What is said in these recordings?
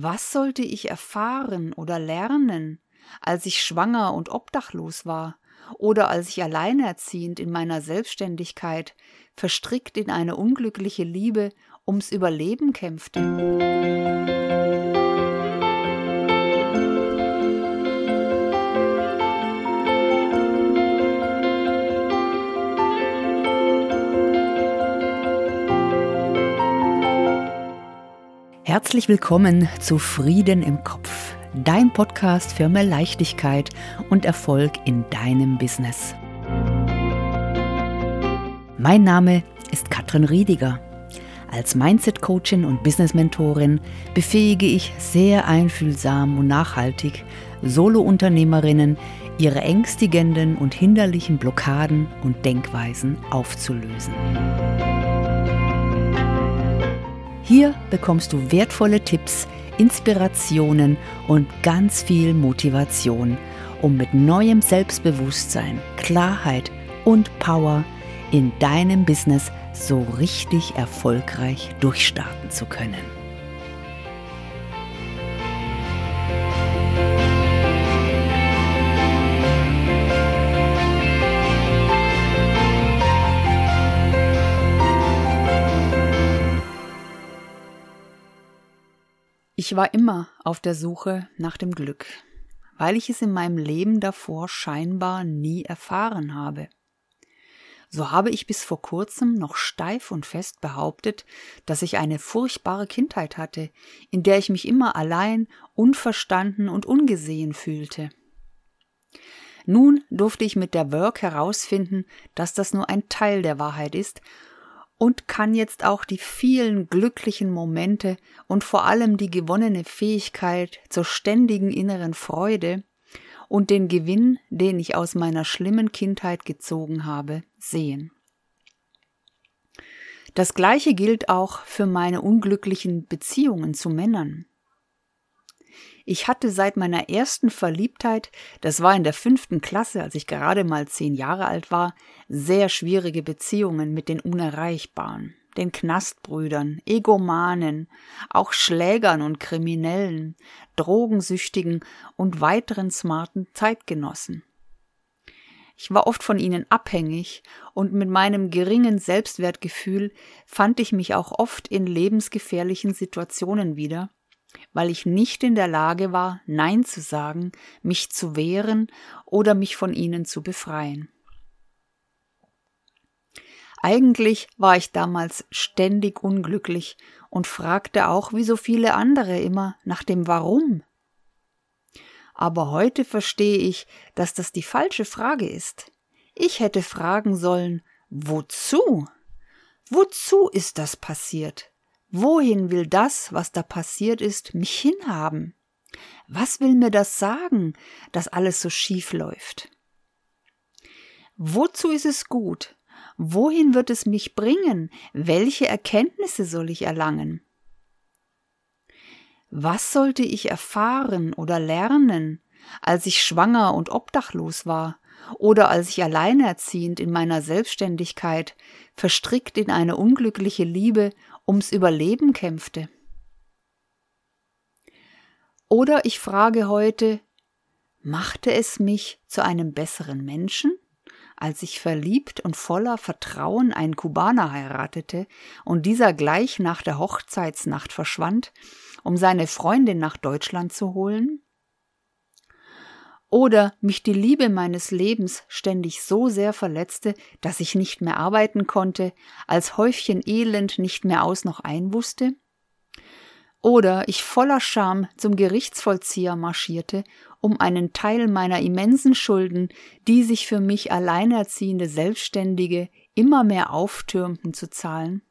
Was sollte ich erfahren oder lernen, als ich schwanger und obdachlos war oder als ich alleinerziehend in meiner Selbstständigkeit, verstrickt in eine unglückliche Liebe, ums Überleben kämpfte? Herzlich willkommen zu Frieden im Kopf, dein Podcast für mehr Leichtigkeit und Erfolg in deinem Business. Mein Name ist Katrin Riediger. Als Mindset-Coachin und Business-Mentorin befähige ich sehr einfühlsam und nachhaltig Solo-Unternehmerinnen, ihre ängstigenden und hinderlichen Blockaden und Denkweisen aufzulösen. Hier bekommst du wertvolle Tipps, Inspirationen und ganz viel Motivation, um mit neuem Selbstbewusstsein, Klarheit und Power in deinem Business so richtig erfolgreich durchstarten zu können. Ich war immer auf der Suche nach dem Glück, weil ich es in meinem Leben davor scheinbar nie erfahren habe. So habe ich bis vor kurzem noch steif und fest behauptet, dass ich eine furchtbare Kindheit hatte, in der ich mich immer allein, unverstanden und ungesehen fühlte. Nun durfte ich mit der Work herausfinden, dass das nur ein Teil der Wahrheit ist und kann jetzt auch die vielen glücklichen Momente und vor allem die gewonnene Fähigkeit zur ständigen inneren Freude und den Gewinn, den ich aus meiner schlimmen Kindheit gezogen habe, sehen. Das gleiche gilt auch für meine unglücklichen Beziehungen zu Männern. Ich hatte seit meiner ersten Verliebtheit, das war in der fünften Klasse, als ich gerade mal zehn Jahre alt war, sehr schwierige Beziehungen mit den Unerreichbaren, den Knastbrüdern, Egomanen, auch Schlägern und Kriminellen, Drogensüchtigen und weiteren smarten Zeitgenossen. Ich war oft von ihnen abhängig und mit meinem geringen Selbstwertgefühl fand ich mich auch oft in lebensgefährlichen Situationen wieder, weil ich nicht in der Lage war, Nein zu sagen, mich zu wehren oder mich von ihnen zu befreien. Eigentlich war ich damals ständig unglücklich und fragte auch wie so viele andere immer nach dem Warum. Aber heute verstehe ich, dass das die falsche Frage ist. Ich hätte fragen sollen, wozu? Wozu ist das passiert? Wohin will das, was da passiert ist, mich hinhaben? Was will mir das sagen, dass alles so schief läuft? Wozu ist es gut? Wohin wird es mich bringen? Welche Erkenntnisse soll ich erlangen? Was sollte ich erfahren oder lernen, als ich schwanger und obdachlos war oder als ich alleinerziehend in meiner Selbstständigkeit, verstrickt in eine unglückliche Liebe ums Überleben kämpfte. Oder ich frage heute, machte es mich zu einem besseren Menschen, als ich verliebt und voller Vertrauen einen Kubaner heiratete und dieser gleich nach der Hochzeitsnacht verschwand, um seine Freundin nach Deutschland zu holen? Oder mich die Liebe meines Lebens ständig so sehr verletzte, dass ich nicht mehr arbeiten konnte, als Häufchen Elend nicht mehr aus noch ein wusste? Oder ich voller Scham zum Gerichtsvollzieher marschierte, um einen Teil meiner immensen Schulden, die sich für mich alleinerziehende Selbstständige immer mehr auftürmten, zu zahlen?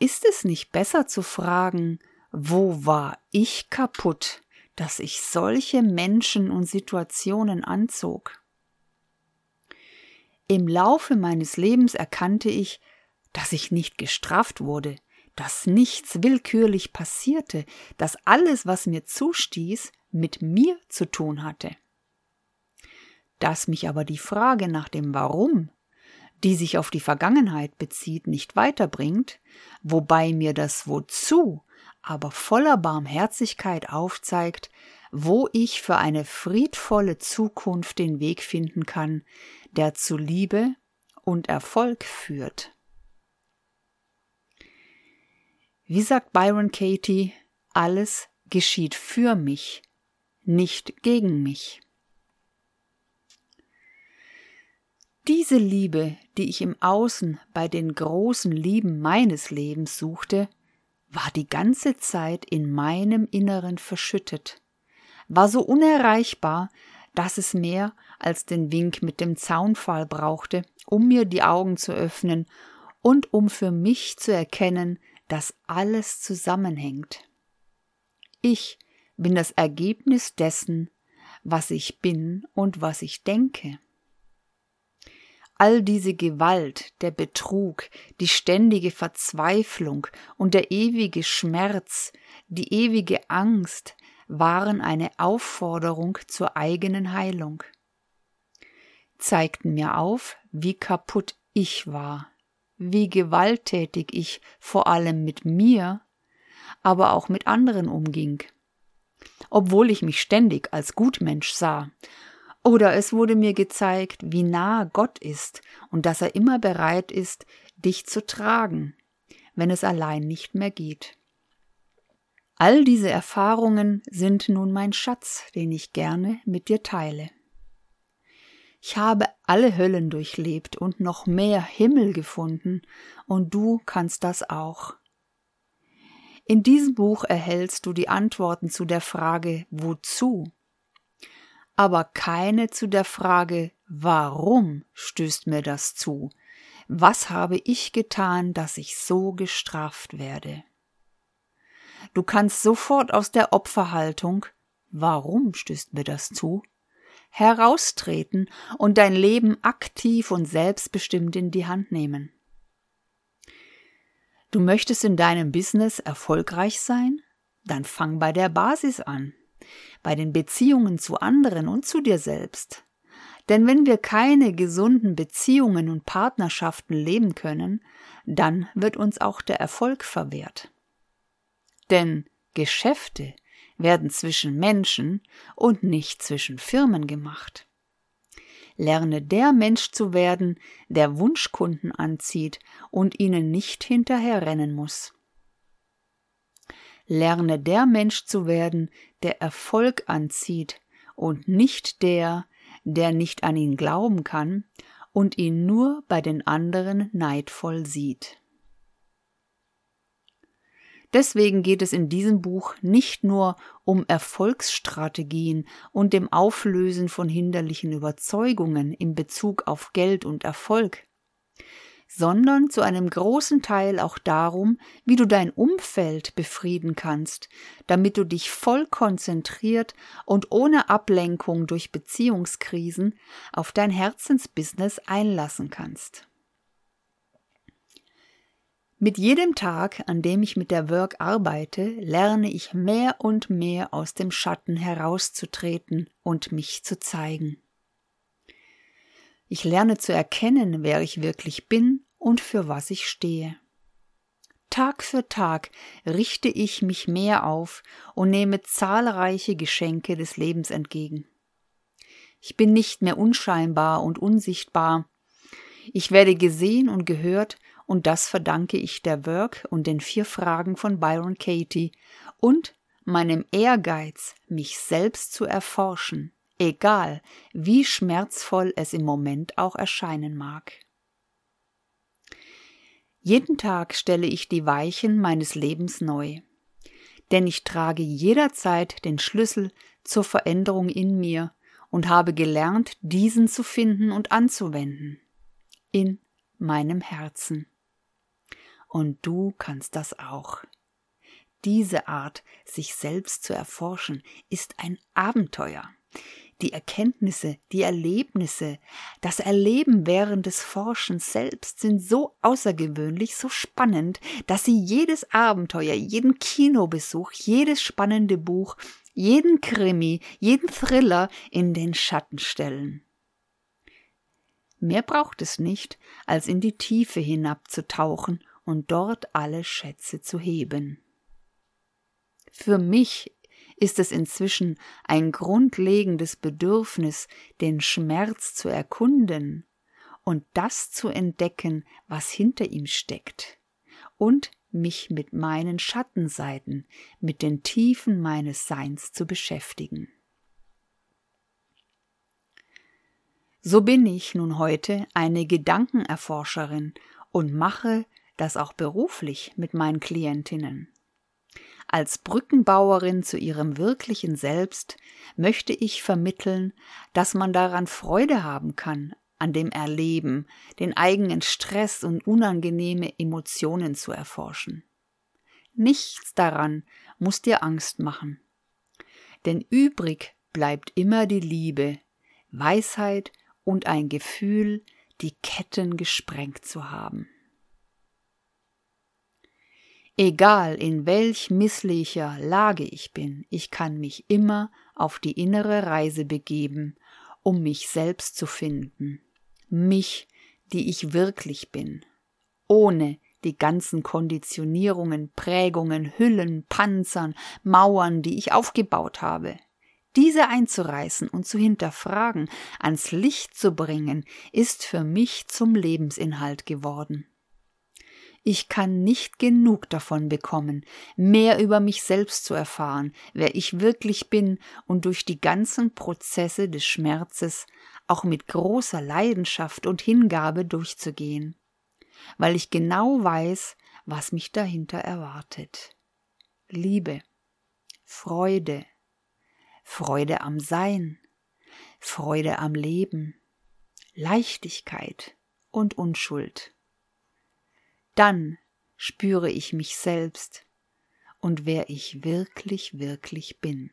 Ist es nicht besser zu fragen, wo war ich kaputt? Dass ich solche Menschen und Situationen anzog. Im Laufe meines Lebens erkannte ich, dass ich nicht gestraft wurde, dass nichts willkürlich passierte, dass alles, was mir zustieß, mit mir zu tun hatte. Dass mich aber die Frage nach dem Warum, die sich auf die Vergangenheit bezieht, nicht weiterbringt, wobei mir das Wozu aber voller Barmherzigkeit aufzeigt, wo ich für eine friedvolle Zukunft den Weg finden kann, der zu Liebe und Erfolg führt. Wie sagt Byron Katie, alles geschieht für mich, nicht gegen mich. Diese Liebe, die ich im Außen bei den großen Lieben meines Lebens suchte, war die ganze Zeit in meinem Inneren verschüttet, war so unerreichbar, dass es mehr als den Wink mit dem Zaunpfahl brauchte, um mir die Augen zu öffnen und um für mich zu erkennen, dass alles zusammenhängt. Ich bin das Ergebnis dessen, was ich bin und was ich denke. All diese Gewalt, der Betrug, die ständige Verzweiflung und der ewige Schmerz, die ewige Angst waren eine Aufforderung zur eigenen Heilung, zeigten mir auf, wie kaputt ich war, wie gewalttätig ich vor allem mit mir, aber auch mit anderen umging, obwohl ich mich ständig als Gutmensch sah oder es wurde mir gezeigt, wie nah Gott ist und dass er immer bereit ist, dich zu tragen, wenn es allein nicht mehr geht. All diese Erfahrungen sind nun mein Schatz, den ich gerne mit dir teile. Ich habe alle Höllen durchlebt und noch mehr Himmel gefunden, und du kannst das auch. In diesem Buch erhältst du die Antworten zu der Frage Wozu aber keine zu der Frage Warum stößt mir das zu? Was habe ich getan, dass ich so gestraft werde? Du kannst sofort aus der Opferhaltung Warum stößt mir das zu? heraustreten und dein Leben aktiv und selbstbestimmt in die Hand nehmen. Du möchtest in deinem Business erfolgreich sein? Dann fang bei der Basis an bei den Beziehungen zu anderen und zu dir selbst. Denn wenn wir keine gesunden Beziehungen und Partnerschaften leben können, dann wird uns auch der Erfolg verwehrt. Denn Geschäfte werden zwischen Menschen und nicht zwischen Firmen gemacht. Lerne der Mensch zu werden, der Wunschkunden anzieht und ihnen nicht hinterherrennen muss. Lerne der Mensch zu werden, der Erfolg anzieht und nicht der, der nicht an ihn glauben kann und ihn nur bei den anderen neidvoll sieht. Deswegen geht es in diesem Buch nicht nur um Erfolgsstrategien und dem Auflösen von hinderlichen Überzeugungen in Bezug auf Geld und Erfolg sondern zu einem großen Teil auch darum, wie du dein Umfeld befrieden kannst, damit du dich voll konzentriert und ohne Ablenkung durch Beziehungskrisen auf dein Herzensbusiness einlassen kannst. Mit jedem Tag, an dem ich mit der Work arbeite, lerne ich mehr und mehr aus dem Schatten herauszutreten und mich zu zeigen. Ich lerne zu erkennen, wer ich wirklich bin und für was ich stehe. Tag für Tag richte ich mich mehr auf und nehme zahlreiche Geschenke des Lebens entgegen. Ich bin nicht mehr unscheinbar und unsichtbar. Ich werde gesehen und gehört, und das verdanke ich der Work und den vier Fragen von Byron Katie und meinem Ehrgeiz, mich selbst zu erforschen, egal wie schmerzvoll es im Moment auch erscheinen mag. Jeden Tag stelle ich die Weichen meines Lebens neu. Denn ich trage jederzeit den Schlüssel zur Veränderung in mir und habe gelernt, diesen zu finden und anzuwenden. In meinem Herzen. Und du kannst das auch. Diese Art, sich selbst zu erforschen, ist ein Abenteuer die Erkenntnisse, die Erlebnisse, das Erleben während des Forschens selbst sind so außergewöhnlich, so spannend, dass sie jedes Abenteuer, jeden Kinobesuch, jedes spannende Buch, jeden Krimi, jeden Thriller in den Schatten stellen. Mehr braucht es nicht, als in die Tiefe hinabzutauchen und dort alle Schätze zu heben. Für mich ist es inzwischen ein grundlegendes Bedürfnis, den Schmerz zu erkunden und das zu entdecken, was hinter ihm steckt, und mich mit meinen Schattenseiten, mit den Tiefen meines Seins zu beschäftigen. So bin ich nun heute eine Gedankenerforscherin und mache das auch beruflich mit meinen Klientinnen. Als Brückenbauerin zu ihrem wirklichen Selbst möchte ich vermitteln, dass man daran Freude haben kann, an dem Erleben, den eigenen Stress und unangenehme Emotionen zu erforschen. Nichts daran muss dir Angst machen. Denn übrig bleibt immer die Liebe, Weisheit und ein Gefühl, die Ketten gesprengt zu haben. Egal in welch misslicher Lage ich bin, ich kann mich immer auf die innere Reise begeben, um mich selbst zu finden, mich, die ich wirklich bin, ohne die ganzen Konditionierungen, Prägungen, Hüllen, Panzern, Mauern, die ich aufgebaut habe. Diese einzureißen und zu hinterfragen, ans Licht zu bringen, ist für mich zum Lebensinhalt geworden. Ich kann nicht genug davon bekommen, mehr über mich selbst zu erfahren, wer ich wirklich bin und durch die ganzen Prozesse des Schmerzes auch mit großer Leidenschaft und Hingabe durchzugehen, weil ich genau weiß, was mich dahinter erwartet. Liebe, Freude, Freude am Sein, Freude am Leben, Leichtigkeit und Unschuld dann spüre ich mich selbst und wer ich wirklich, wirklich bin.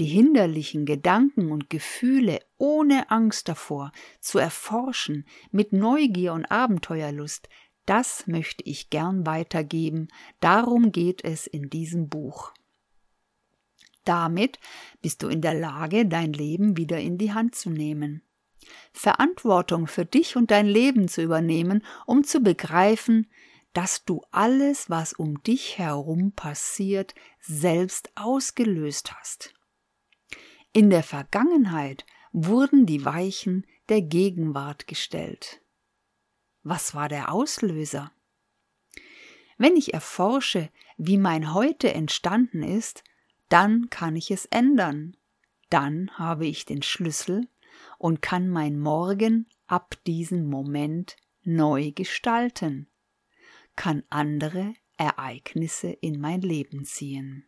Die hinderlichen Gedanken und Gefühle ohne Angst davor zu erforschen, mit Neugier und Abenteuerlust, das möchte ich gern weitergeben, darum geht es in diesem Buch. Damit bist du in der Lage, dein Leben wieder in die Hand zu nehmen. Verantwortung für dich und dein Leben zu übernehmen, um zu begreifen, dass du alles, was um dich herum passiert, selbst ausgelöst hast. In der Vergangenheit wurden die Weichen der Gegenwart gestellt. Was war der Auslöser? Wenn ich erforsche, wie mein Heute entstanden ist, dann kann ich es ändern. Dann habe ich den Schlüssel und kann mein Morgen ab diesem Moment neu gestalten, kann andere Ereignisse in mein Leben ziehen.